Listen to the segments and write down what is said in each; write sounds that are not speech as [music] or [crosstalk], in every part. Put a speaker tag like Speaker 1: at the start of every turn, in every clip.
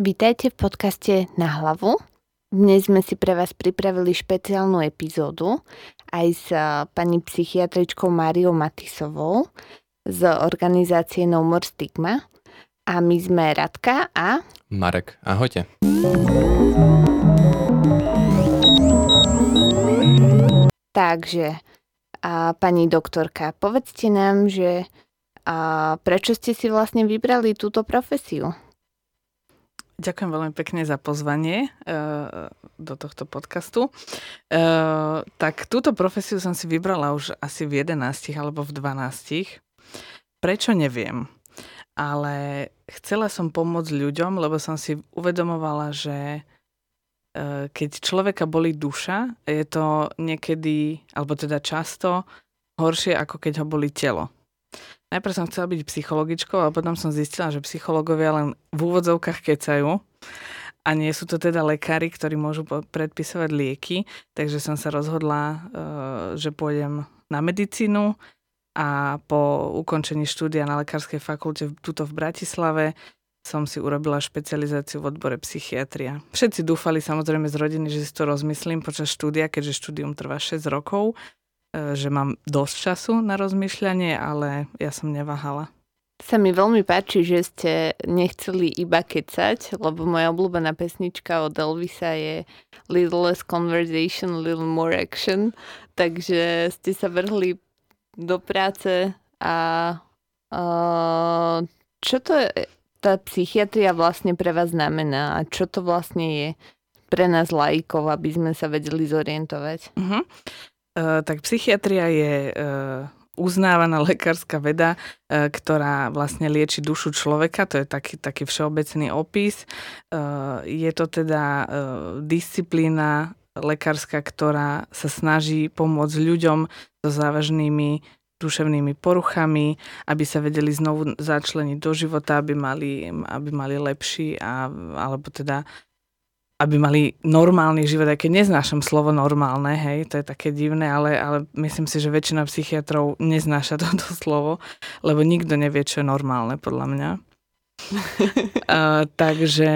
Speaker 1: Vítajte v podcaste Na hlavu. Dnes sme si pre vás pripravili špeciálnu epizódu aj s pani psychiatričkou Máriou Matisovou z organizácie No More Stigma. A my sme Radka a...
Speaker 2: Marek, ahojte.
Speaker 1: Takže, a pani doktorka, povedzte nám, že a prečo ste si vlastne vybrali túto profesiu?
Speaker 3: Ďakujem veľmi pekne za pozvanie uh, do tohto podcastu. Uh, tak túto profesiu som si vybrala už asi v 11 alebo v 12. Prečo neviem. Ale chcela som pomôcť ľuďom, lebo som si uvedomovala, že uh, keď človeka boli duša, je to niekedy, alebo teda často, horšie ako keď ho boli telo. Najprv som chcela byť psychologičkou, ale potom som zistila, že psychológovia len v úvodzovkách kecajú. A nie sú to teda lekári, ktorí môžu predpisovať lieky, takže som sa rozhodla, e, že pôjdem na medicínu. A po ukončení štúdia na lekárskej fakulte tuto v Bratislave som si urobila špecializáciu v odbore psychiatria. Všetci dúfali samozrejme z rodiny, že si to rozmyslím počas štúdia, keďže štúdium trvá 6 rokov že mám dosť času na rozmýšľanie, ale ja som neváhala.
Speaker 1: Sa mi veľmi páči, že ste nechceli iba kecať, lebo moja obľúbená pesnička od Elvisa je Little less conversation, little more action. Takže ste sa vrhli do práce a uh, čo to je, tá psychiatria vlastne pre vás znamená a čo to vlastne je pre nás lajkov, aby sme sa vedeli zorientovať? Uh-huh.
Speaker 3: Eh, tak psychiatria je uh, uznávaná [laughs] lekárska veda, uh, ktorá vlastne lieči dušu človeka, to je taký, taký všeobecný opis. Je to teda disciplína lekárska, ktorá sa snaží pomôcť ľuďom so závažnými duševnými poruchami, aby sa vedeli znovu začleniť do života, aby mali, aby mali lepší a, alebo teda aby mali normálny život, aj keď neznášam slovo normálne, hej, to je také divné, ale, ale myslím si, že väčšina psychiatrov neznáša [laughs] toto slovo, lebo nikto nevie, čo je normálne, podľa mňa. Takže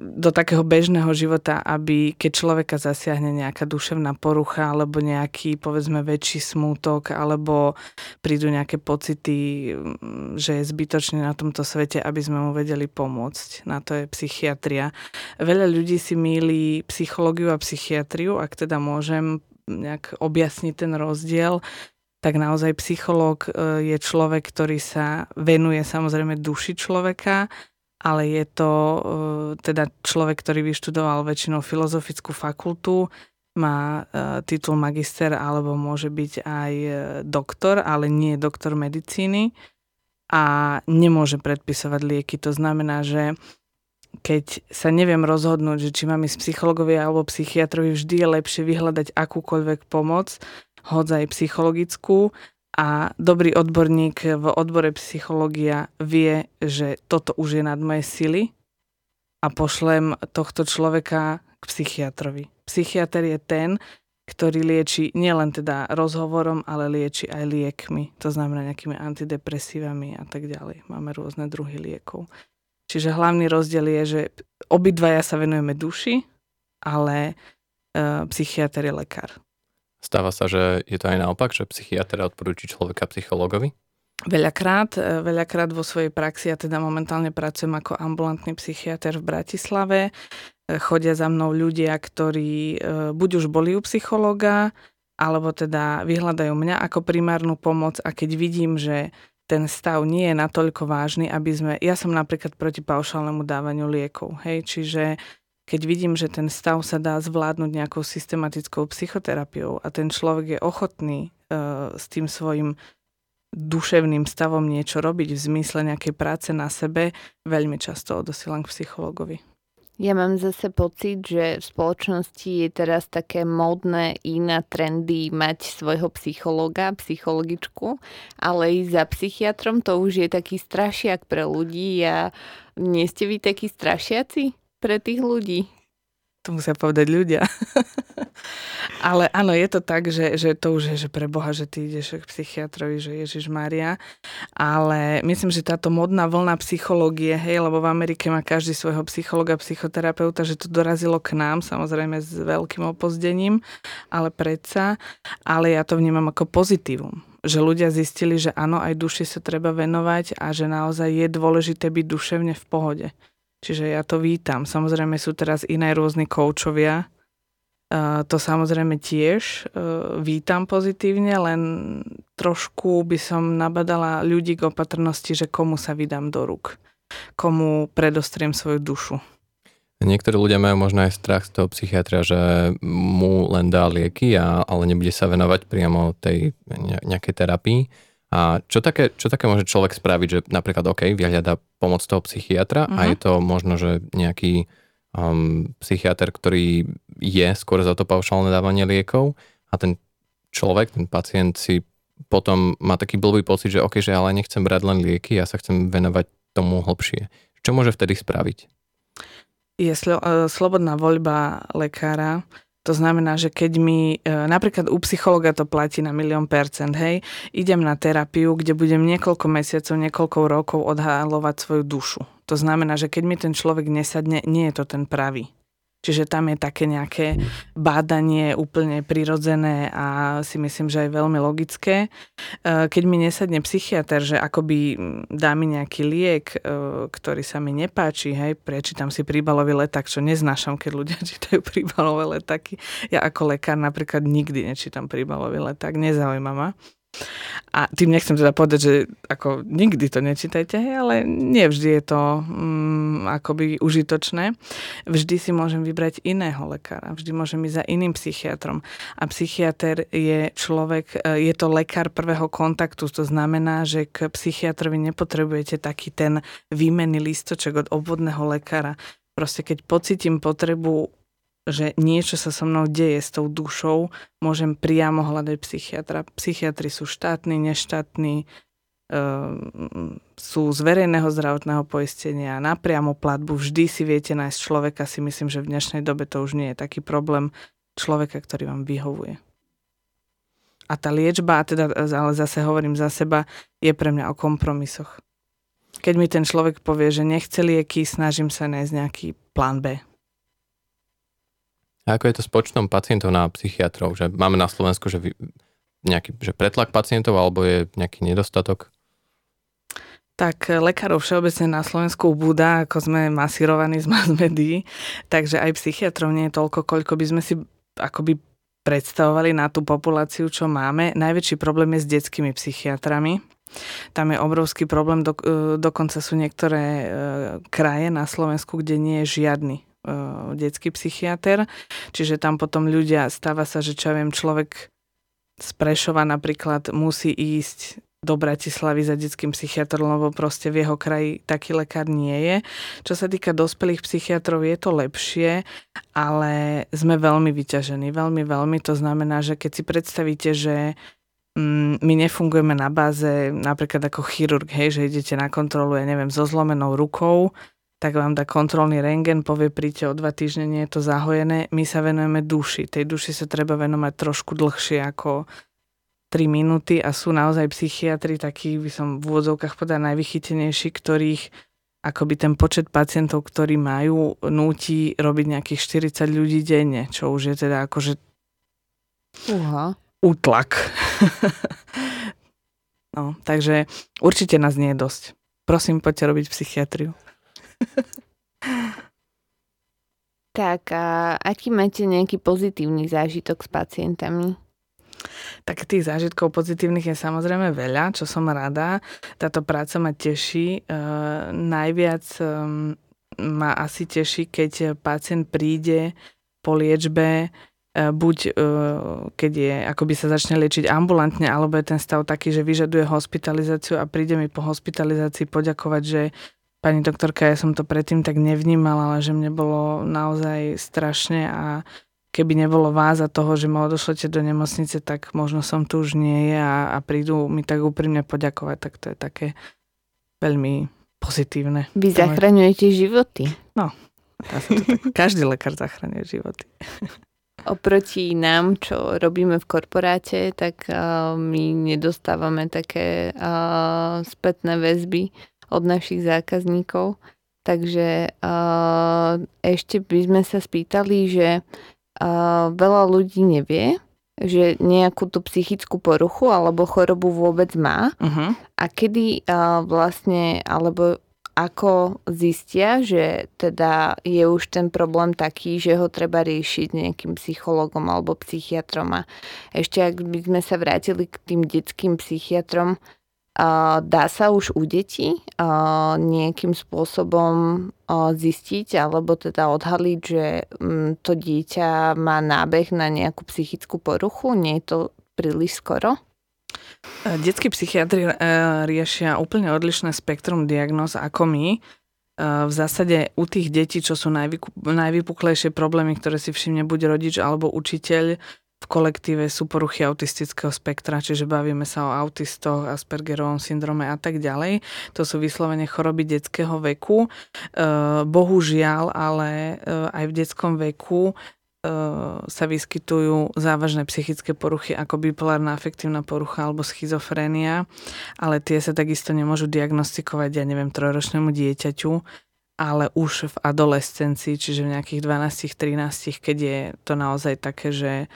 Speaker 3: do takého bežného života, aby keď človeka zasiahne nejaká duševná porucha alebo nejaký povedzme väčší smútok alebo prídu nejaké pocity, že je zbytočne na tomto svete, aby sme mu vedeli pomôcť. Na to je psychiatria. Veľa ľudí si míli psychológiu a psychiatriu, ak teda môžem nejak objasniť ten rozdiel tak naozaj psychológ e, je človek, ktorý sa venuje samozrejme duši človeka, ale je to e, teda človek, ktorý vyštudoval väčšinou filozofickú fakultu, má e, titul magister alebo môže byť aj doktor, ale nie doktor medicíny a nemôže predpisovať lieky. To znamená, že keď sa neviem rozhodnúť, že či mám ísť psychológovi alebo psychiatrovi, vždy je lepšie vyhľadať akúkoľvek pomoc, hoď aj psychologickú a dobrý odborník v odbore psychológia vie, že toto už je nad moje sily a pošlem tohto človeka k psychiatrovi. Psychiatr je ten, ktorý lieči nielen teda rozhovorom, ale lieči aj liekmi. To znamená nejakými antidepresívami a tak ďalej. Máme rôzne druhy liekov. Čiže hlavný rozdiel je, že obidvaja sa venujeme duši, ale e, psychiatr je lekár.
Speaker 2: Stáva sa, že je to aj naopak, že psychiatr odporúči človeka psychológovi?
Speaker 3: Veľakrát, e, veľakrát vo svojej praxi, ja teda momentálne pracujem ako ambulantný psychiatr v Bratislave. E, chodia za mnou ľudia, ktorí e, buď už boli u psychológa, alebo teda vyhľadajú mňa ako primárnu pomoc a keď vidím, že ten stav nie je natoľko vážny, aby sme... Ja som napríklad proti paušálnemu dávaniu liekov, hej, čiže keď vidím, že ten stav sa dá zvládnuť nejakou systematickou psychoterapiou a ten človek je ochotný uh, s tým svojim duševným stavom niečo robiť v zmysle nejakej práce na sebe, veľmi často odosielam k psychologovi.
Speaker 1: Ja mám zase pocit, že v spoločnosti je teraz také módne iná trendy mať svojho psychologa, psychologičku, ale i za psychiatrom to už je taký strašiak pre ľudí a nie ste vy takí strašiaci? Pre tých ľudí?
Speaker 3: To musia povedať ľudia. [laughs] Ale áno, je to tak, že, že to už je, že pre Boha, že ty ideš k psychiatrovi, že Ježiš Maria. Ale myslím, že táto modná vlna psychológie, hej, lebo v Amerike má každý svojho psychologa, psychoterapeuta, že to dorazilo k nám, samozrejme s veľkým opozdením, ale predsa, ale ja to vnímam ako pozitívum že ľudia zistili, že áno, aj duši sa treba venovať a že naozaj je dôležité byť duševne v pohode. Čiže ja to vítam. Samozrejme sú teraz iné rôzni koučovia, to samozrejme tiež e, vítam pozitívne, len trošku by som nabadala ľudí k opatrnosti, že komu sa vydám do rúk, komu predostriem svoju dušu.
Speaker 2: Niektorí ľudia majú možno aj strach z toho psychiatra, že mu len dá lieky, a, ale nebude sa venovať priamo tej nejakej terapii. A čo také, čo také môže človek spraviť, že napríklad OK, vyhľadá pomoc toho psychiatra uh-huh. a mhm. je to možno, že nejaký um, psychiatr, ktorý je skôr za to paušálne dávanie liekov a ten človek, ten pacient si potom má taký blbý pocit, že OK, že ale nechcem brať len lieky, ja sa chcem venovať tomu hlbšie. Čo môže vtedy spraviť?
Speaker 3: je slo, e, slobodná voľba lekára. To znamená, že keď mi, e, napríklad u psychologa to platí na milión percent, hej, idem na terapiu, kde budem niekoľko mesiacov, niekoľko rokov odhalovať svoju dušu. To znamená, že keď mi ten človek nesadne, nie je to ten pravý. Čiže tam je také nejaké bádanie úplne prirodzené a si myslím, že aj veľmi logické. E, keď mi nesadne psychiatr, že akoby dá mi nejaký liek, e, ktorý sa mi nepáči, hej, prečítam si príbalový leták, čo neznášam, keď ľudia [laughs] čítajú príbalové letáky. Ja ako lekár napríklad nikdy nečítam príbalový leták, nezaujíma ma. A tým nechcem teda povedať, že ako nikdy to nečítajte, ale nie vždy je to um, akoby užitočné. Vždy si môžem vybrať iného lekára, vždy môžem ísť za iným psychiatrom. A psychiatr je človek, e, je to lekár prvého kontaktu, to znamená, že k psychiatrovi nepotrebujete taký ten výmenný listoček od obvodného lekára. Proste keď pocitím potrebu že niečo sa so mnou deje s tou dušou, môžem priamo hľadať psychiatra. Psychiatri sú štátni, neštátni, e, sú z verejného zdravotného poistenia, na priamo platbu, vždy si viete nájsť človeka, si myslím, že v dnešnej dobe to už nie je taký problém človeka, ktorý vám vyhovuje. A tá liečba, teda, ale zase hovorím za seba, je pre mňa o kompromisoch. Keď mi ten človek povie, že nechce lieky, snažím sa nájsť nejaký plán B.
Speaker 2: A ako je to s počtom pacientov na psychiatrov? Že máme na Slovensku že nejaký že pretlak pacientov alebo je nejaký nedostatok?
Speaker 3: Tak eh, lekárov všeobecne na Slovensku búda, ako sme masírovaní z mass médií, takže aj psychiatrov nie je toľko, koľko by sme si akoby predstavovali na tú populáciu, čo máme. Najväčší problém je s detskými psychiatrami. Tam je obrovský problém, do, eh, dokonca sú niektoré eh, kraje na Slovensku, kde nie je žiadny detský psychiatr, čiže tam potom ľudia, stáva sa, že čo ja viem, človek z Prešova napríklad musí ísť do Bratislavy za detským psychiatrom, lebo proste v jeho kraji taký lekár nie je. Čo sa týka dospelých psychiatrov, je to lepšie, ale sme veľmi vyťažení, veľmi, veľmi. To znamená, že keď si predstavíte, že mm, my nefungujeme na báze napríklad ako chirurg, hej, že idete na kontrolu, ja neviem, so zlomenou rukou, tak vám dá kontrolný rengen, povie príďte o dva týždne, nie je to zahojené. My sa venujeme duši. Tej duši sa treba venovať trošku dlhšie ako 3 minúty a sú naozaj psychiatri takí, by som v úvodzovkách povedal, najvychytenejší, ktorých akoby ten počet pacientov, ktorí majú, núti robiť nejakých 40 ľudí denne, čo už je teda akože
Speaker 1: Uha.
Speaker 3: útlak. [laughs] no, takže určite nás nie je dosť. Prosím, poďte robiť psychiatriu. [laughs]
Speaker 1: tak a aký máte nejaký pozitívny zážitok s pacientami?
Speaker 3: Tak tých zážitkov pozitívnych je samozrejme veľa, čo som rada. Táto práca ma teší. E, najviac e, ma asi teší, keď pacient príde po liečbe, e, buď e, keď je, akoby sa začne liečiť ambulantne, alebo je ten stav taký, že vyžaduje hospitalizáciu a príde mi po hospitalizácii poďakovať, že pani doktorka, ja som to predtým tak nevnímala, ale že mne bolo naozaj strašne a keby nebolo vás a toho, že ma odošlete do nemocnice, tak možno som tu už nie je a, a prídu mi tak úprimne poďakovať, tak to je také veľmi pozitívne.
Speaker 1: Vy zachraňujete životy.
Speaker 3: No, tak, [laughs] každý lekár zachraňuje životy.
Speaker 1: oproti nám, čo robíme v korporáte, tak uh, my nedostávame také uh, spätné väzby od našich zákazníkov. Takže uh, ešte by sme sa spýtali, že uh, veľa ľudí nevie, že nejakú tú psychickú poruchu alebo chorobu vôbec má uh-huh. a kedy uh, vlastne, alebo ako zistia, že teda je už ten problém taký, že ho treba riešiť nejakým psychologom alebo psychiatrom. A ešte ak by sme sa vrátili k tým detským psychiatrom, dá sa už u detí nejakým spôsobom zistiť alebo teda odhaliť, že mm, to dieťa má nábeh na nejakú psychickú poruchu? Nie je to príliš skoro?
Speaker 3: Detskí psychiatri e, riešia úplne odlišné spektrum diagnóz ako my. E, v zásade u tých detí, čo sú najvypuklejšie problémy, ktoré si všimne buď rodič alebo učiteľ, v kolektíve sú poruchy autistického spektra, čiže bavíme sa o autistoch, Aspergerovom syndrome a tak ďalej. To sú vyslovene choroby detského veku. E, bohužiaľ, ale aj v detskom veku sa vyskytujú závažné psychické poruchy ako bipolárna afektívna porucha alebo schizofrénia, ale tie sa takisto nemôžu diagnostikovať, ja neviem, trojročnému dieťaťu, ale už v adolescencii, čiže v nejakých 12-13, keď je to naozaj také, že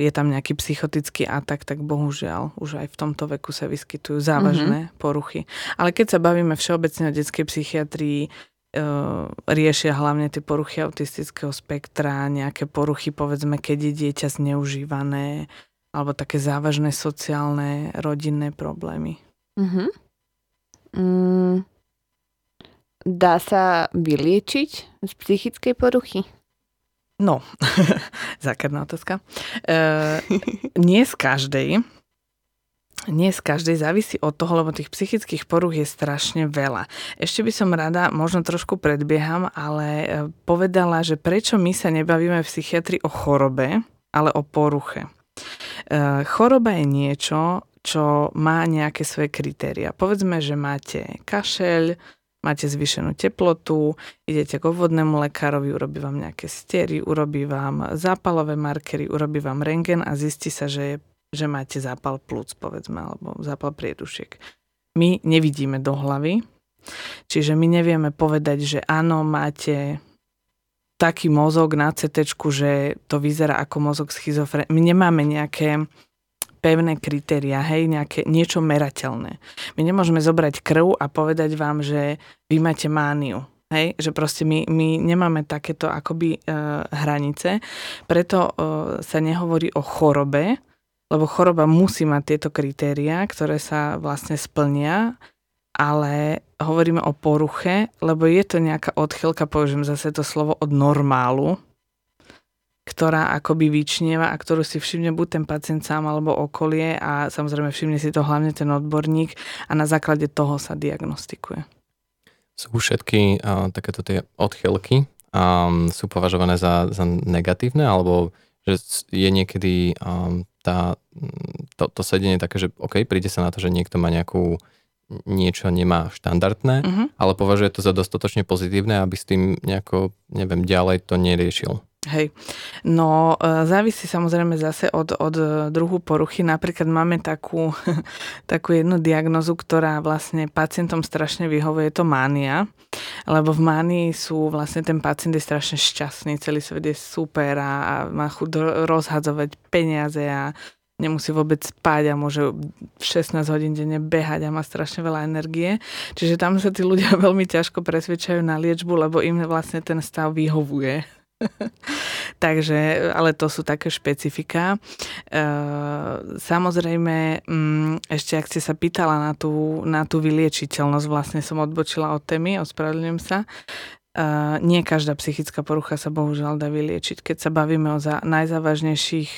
Speaker 3: je tam nejaký psychotický atak, tak bohužiaľ už aj v tomto veku sa vyskytujú závažné mm-hmm. poruchy. Ale keď sa bavíme všeobecne o detskej psychiatrii, E, riešia hlavne tie poruchy autistického spektra, nejaké poruchy, povedzme, keď je dieťa zneužívané, alebo také závažné sociálne, rodinné problémy.
Speaker 1: Mm-hmm. Mm, dá sa vyliečiť z psychickej poruchy?
Speaker 3: No, [laughs] zákerná otázka. E, nie z každej, nie z každej závisí od toho, lebo tých psychických poruch je strašne veľa. Ešte by som rada, možno trošku predbieham, ale e, povedala, že prečo my sa nebavíme v psychiatrii o chorobe, ale o poruche. E, choroba je niečo, čo má nejaké svoje kritéria. Povedzme, že máte kašeľ, máte zvýšenú teplotu, idete k obvodnému lekárovi, urobí vám nejaké stery, urobí vám zápalové markery, urobí vám rengen a zistí sa, že že máte zápal plúc, povedzme, alebo zápal priedušiek. My nevidíme do hlavy, čiže my nevieme povedať, že áno, máte taký mozog na CT, že to vyzerá ako mozog schizofren. My nemáme nejaké pevné kritéria, hej, nejaké, niečo merateľné. My nemôžeme zobrať krv a povedať vám, že vy máte mániu. Hej, že proste my, my nemáme takéto akoby e, hranice, preto e, sa nehovorí o chorobe, lebo choroba musí mať tieto kritériá, ktoré sa vlastne splnia, ale hovoríme o poruche, lebo je to nejaká odchylka, použijem zase to slovo, od normálu, ktorá akoby vyčnieva a ktorú si všimne buď ten pacient sám alebo okolie a samozrejme všimne si to hlavne ten odborník a na základe toho sa diagnostikuje.
Speaker 2: Sú všetky uh, takéto tie odchylky um, sú považované za, za negatívne alebo že je niekedy um, tá, to, to sedenie také, že OK, príde sa na to, že niekto má nejakú niečo nemá štandardné, uh-huh. ale považuje to za dostatočne pozitívne, aby s tým nejako, neviem, ďalej to neriešil.
Speaker 3: Hej, no e, závisí samozrejme zase od, od druhu poruchy. Napríklad máme takú, [laughs] takú jednu diagnozu, ktorá vlastne pacientom strašne vyhovuje, je to mánia. Lebo v mánii sú vlastne ten pacient je strašne šťastný, celý svet je super a, a má chuť rozhadzovať peniaze a nemusí vôbec spať a môže 16 hodín denne behať a má strašne veľa energie. Čiže tam sa tí ľudia [laughs] veľmi ťažko presvedčajú na liečbu, lebo im vlastne ten stav vyhovuje. [laughs] Takže, ale to sú také špecifika. E, samozrejme, mm, ešte ak ste sa pýtala na tú, na tú vyliečiteľnosť, vlastne som odbočila od témy, ospravedlňujem sa. Uh, nie každá psychická porucha sa bohužiaľ dá vyliečiť. Keď sa bavíme o za, najzávažnejších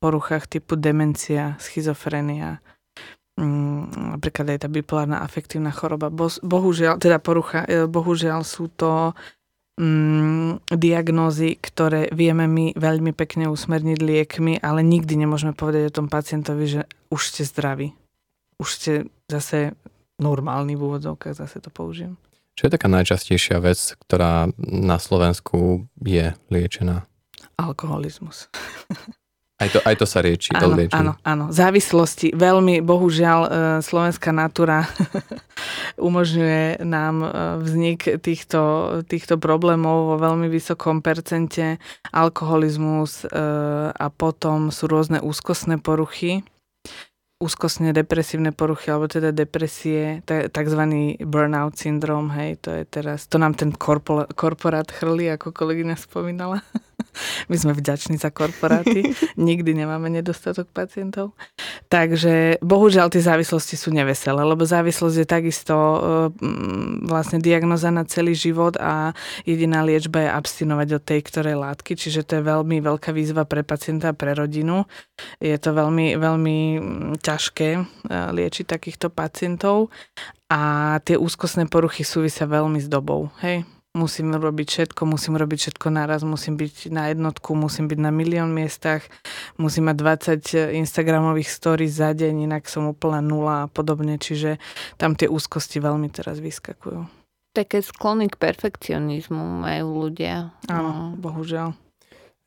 Speaker 3: poruchách typu demencia, schizofrenia, mm, napríklad aj tá bipolárna afektívna choroba. Bo, bohužiaľ, teda porucha, e, bohužiaľ sú to mm, diagnózy, ktoré vieme my veľmi pekne usmerniť liekmi, ale nikdy nemôžeme povedať o tom pacientovi, že už ste zdraví. Už ste zase normálny v úvodzovkách, zase to použijem.
Speaker 2: Čo je taká najčastejšia vec, ktorá na Slovensku je liečená?
Speaker 3: Alkoholizmus. [laughs]
Speaker 2: Aj to, aj to sa rieči,
Speaker 3: áno, Áno, áno. Závislosti. Veľmi, bohužiaľ, e, slovenská natúra [laughs] umožňuje nám e, vznik týchto, týchto problémov vo veľmi vysokom percente. Alkoholizmus e, a potom sú rôzne úzkostné poruchy úzkostne depresívne poruchy, alebo teda depresie, tzv. burnout syndrom, hej, to je teraz, to nám ten korporát chrli, ako kolegyňa spomínala. [laughs] My sme vďační za korporáty, [laughs] nikdy nemáme nedostatok pacientov. Takže bohužiaľ tie závislosti sú neveselé, lebo závislosť je takisto mm, vlastne diagnoza na celý život a jediná liečba je abstinovať od tej ktorej látky, čiže to je veľmi veľká výzva pre pacienta a pre rodinu. Je to veľmi, veľmi ťažké e, liečiť takýchto pacientov a tie úzkostné poruchy súvisia veľmi s dobou. Hej? Musím robiť všetko, musím robiť všetko naraz, musím byť na jednotku, musím byť na milión miestach, musím mať 20 Instagramových stories za deň, inak som úplne nula a podobne, čiže tam tie úzkosti veľmi teraz vyskakujú.
Speaker 1: Také sklony k perfekcionizmu majú ľudia.
Speaker 3: Áno, no. bohužiaľ.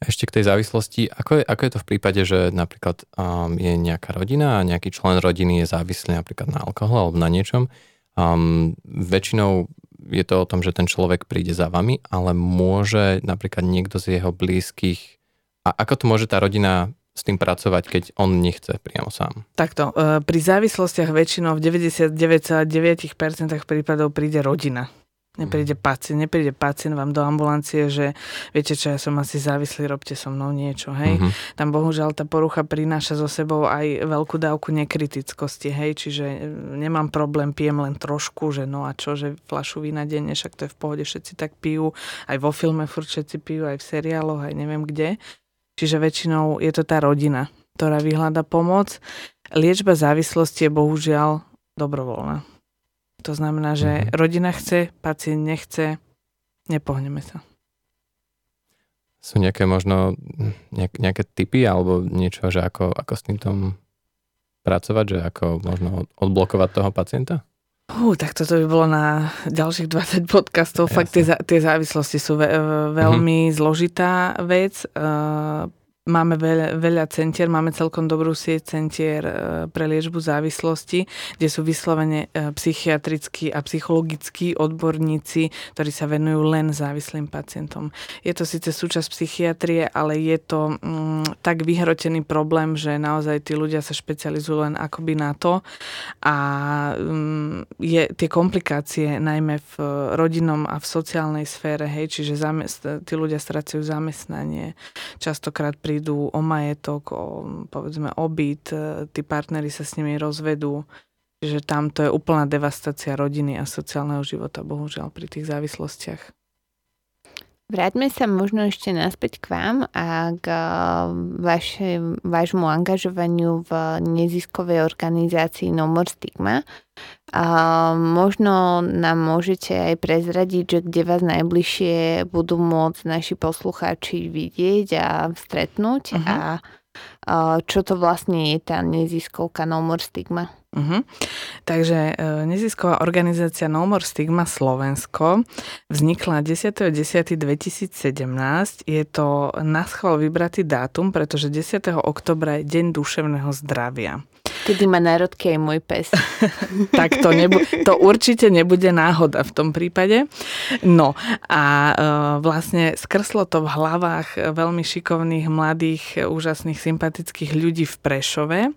Speaker 2: Ešte k tej závislosti, ako je, ako je to v prípade, že napríklad um, je nejaká rodina a nejaký člen rodiny je závislý napríklad na alkohol alebo na niečom, um, väčšinou je to o tom, že ten človek príde za vami, ale môže napríklad niekto z jeho blízkych a ako to môže tá rodina s tým pracovať, keď on nechce priamo sám?
Speaker 3: Takto, e, pri závislostiach väčšinou v 99,9% prípadov príde rodina. Nepríde pacient, nepríde pacient vám do ambulancie, že viete čo, ja som asi závislý, robte so mnou niečo, hej. Mm-hmm. Tam bohužiaľ tá porucha prináša so sebou aj veľkú dávku nekritickosti, hej, čiže e, nemám problém, pijem len trošku, že no a čo, že flašu vína denne, však to je v pohode, všetci tak pijú, aj vo filme furt všetci pijú, aj v seriáloch, aj neviem kde. Čiže väčšinou je to tá rodina, ktorá vyhľada pomoc. Liečba závislosti je bohužiaľ dobrovoľná. To znamená, že mm-hmm. rodina chce, pacient nechce, nepohneme sa.
Speaker 2: Sú nejaké možno nejak, nejaké typy alebo niečo, že ako, ako s týmto pracovať, že ako možno odblokovať toho pacienta?
Speaker 3: Uh, tak toto by bolo na ďalších 20 podcastov. Jasne. Fakt tie, tie závislosti sú ve, veľmi mm-hmm. zložitá vec. Uh, Máme veľa, veľa centier, máme celkom dobrú sieť centier e, pre liečbu závislosti, kde sú vyslovene e, psychiatrickí a psychologickí odborníci, ktorí sa venujú len závislým pacientom. Je to síce súčasť psychiatrie, ale je to mm, tak vyhrotený problém, že naozaj tí ľudia sa špecializujú len akoby na to a mm, je, tie komplikácie najmä v rodinnom a v sociálnej sfére, hej, čiže zamest- tí ľudia stracujú zamestnanie, častokrát pri prídu o majetok, o povedzme o byt, e, tí partnery sa s nimi rozvedú, že tam to je úplná devastácia rodiny a sociálneho života, bohužiaľ, pri tých závislostiach.
Speaker 1: Vráťme sa možno ešte naspäť k vám a k e, vaše, vášmu angažovaniu v neziskovej organizácii No More Stigma. A možno nám môžete aj prezradiť, že kde vás najbližšie budú môcť naši poslucháči vidieť a stretnúť uh-huh. a čo to vlastne je tá neziskovka No More Stigma.
Speaker 3: Uh-huh. Takže e, nezisková organizácia No More Stigma Slovensko vznikla 10.10.2017. Je to na schvál vybratý dátum, pretože 10. oktobra je Deň duševného zdravia.
Speaker 1: Kedy má národky aj môj pes. [laughs]
Speaker 3: tak to, nebu- to určite nebude náhoda v tom prípade. No a e, vlastne skrslo to v hlavách veľmi šikovných, mladých, úžasných, sympatických ľudí v Prešove. E,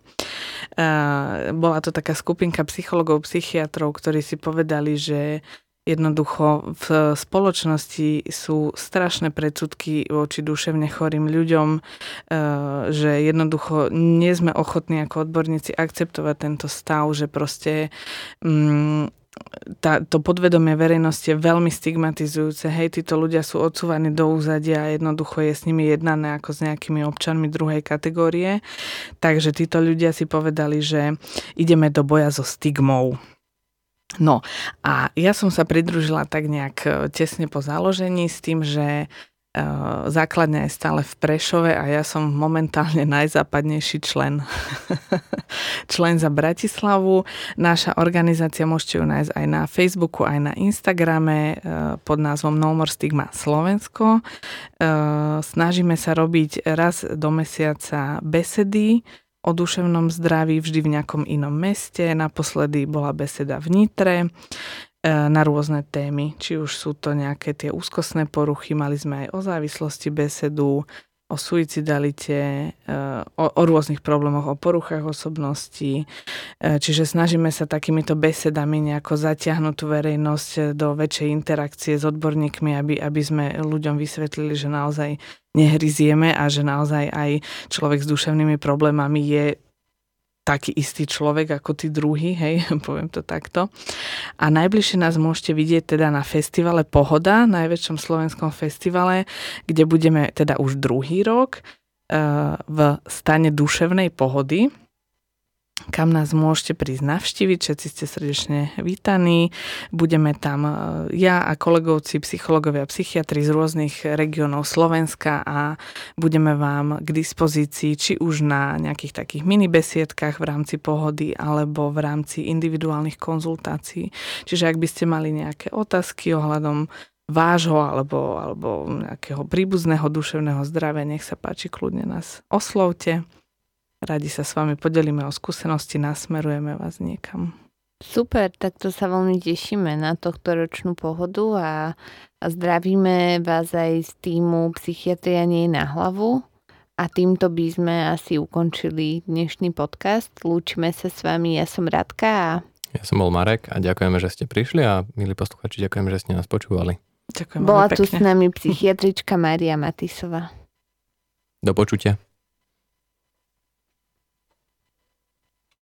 Speaker 3: bola to taká skupinka psychologov, psychiatrov, ktorí si povedali, že Jednoducho v spoločnosti sú strašné predsudky voči duševne chorým ľuďom, e, že jednoducho nie sme ochotní ako odborníci akceptovať tento stav, že proste mm, tá, to podvedomie verejnosti je veľmi stigmatizujúce. Hej, títo ľudia sú odsúvaní do úzadia a jednoducho je s nimi jednané ako s nejakými občanmi druhej kategórie. Takže títo ľudia si povedali, že ideme do boja so stigmou. No a ja som sa pridružila tak nejak e, tesne po založení s tým, že základňa je stále v Prešove a ja som momentálne [laughs] najzápadnejší člen. [laughs] člen za Bratislavu. Naša organizácia môžete ju nájsť aj na Facebooku, aj na Instagrame pod názvom No More Stigma Slovensko. Snažíme sa robiť raz do mesiaca besedy, o duševnom zdraví vždy v nejakom inom meste. Naposledy bola beseda v Nitre e, na rôzne témy. Či už sú to nejaké tie úzkostné poruchy, mali sme aj o závislosti besedu, o suicidalite, eh, o, o rôznych problémoch, o poruchách osobnosti. Eh, čiže snažíme sa takýmito besedami nejako zatiahnuť tú verejnosť do väčšej interakcie s odborníkmi, aby, aby sme ľuďom vysvetlili, že naozaj nehryzieme a že naozaj aj človek s duševnými problémami je taký istý človek ako tí druhý, hej, [laughs] poviem to takto. A najbližšie nás môžete vidieť teda na festivale Pohoda, najväčšom slovenskom festivale, kde budeme teda už druhý rok eh, v stane duševnej pohody kam nás môžete prísť navštíviť. Všetci ste srdečne vítaní. Budeme tam e, ja a kolegovci, psychológovia a psychiatri z rôznych regiónov Slovenska a budeme vám k dispozícii či už na nejakých takých mini besiedkách v rámci pohody alebo v rámci individuálnych konzultácií. Čiže ak by ste mali nejaké otázky ohľadom vášho alebo, alebo nejakého príbuzného duševného zdravia, nech sa páči, kľudne nás oslovte. Radi sa s vami podelíme o skúsenosti, nasmerujeme vás niekam.
Speaker 1: Super, tak to sa veľmi tešíme na tohto ročnú pohodu a, a zdravíme vás aj z týmu Psychiatria nie na hlavu. A týmto by sme asi ukončili dnešný podcast. Lúčime sa s vami, ja som Radka a...
Speaker 2: Ja som bol Marek a ďakujeme, že ste prišli a milí posluchači, ďakujeme, že ste nás počúvali.
Speaker 3: Ďakujem
Speaker 1: Bola tu s nami psychiatrička Mária Matisová.
Speaker 2: Do počutia.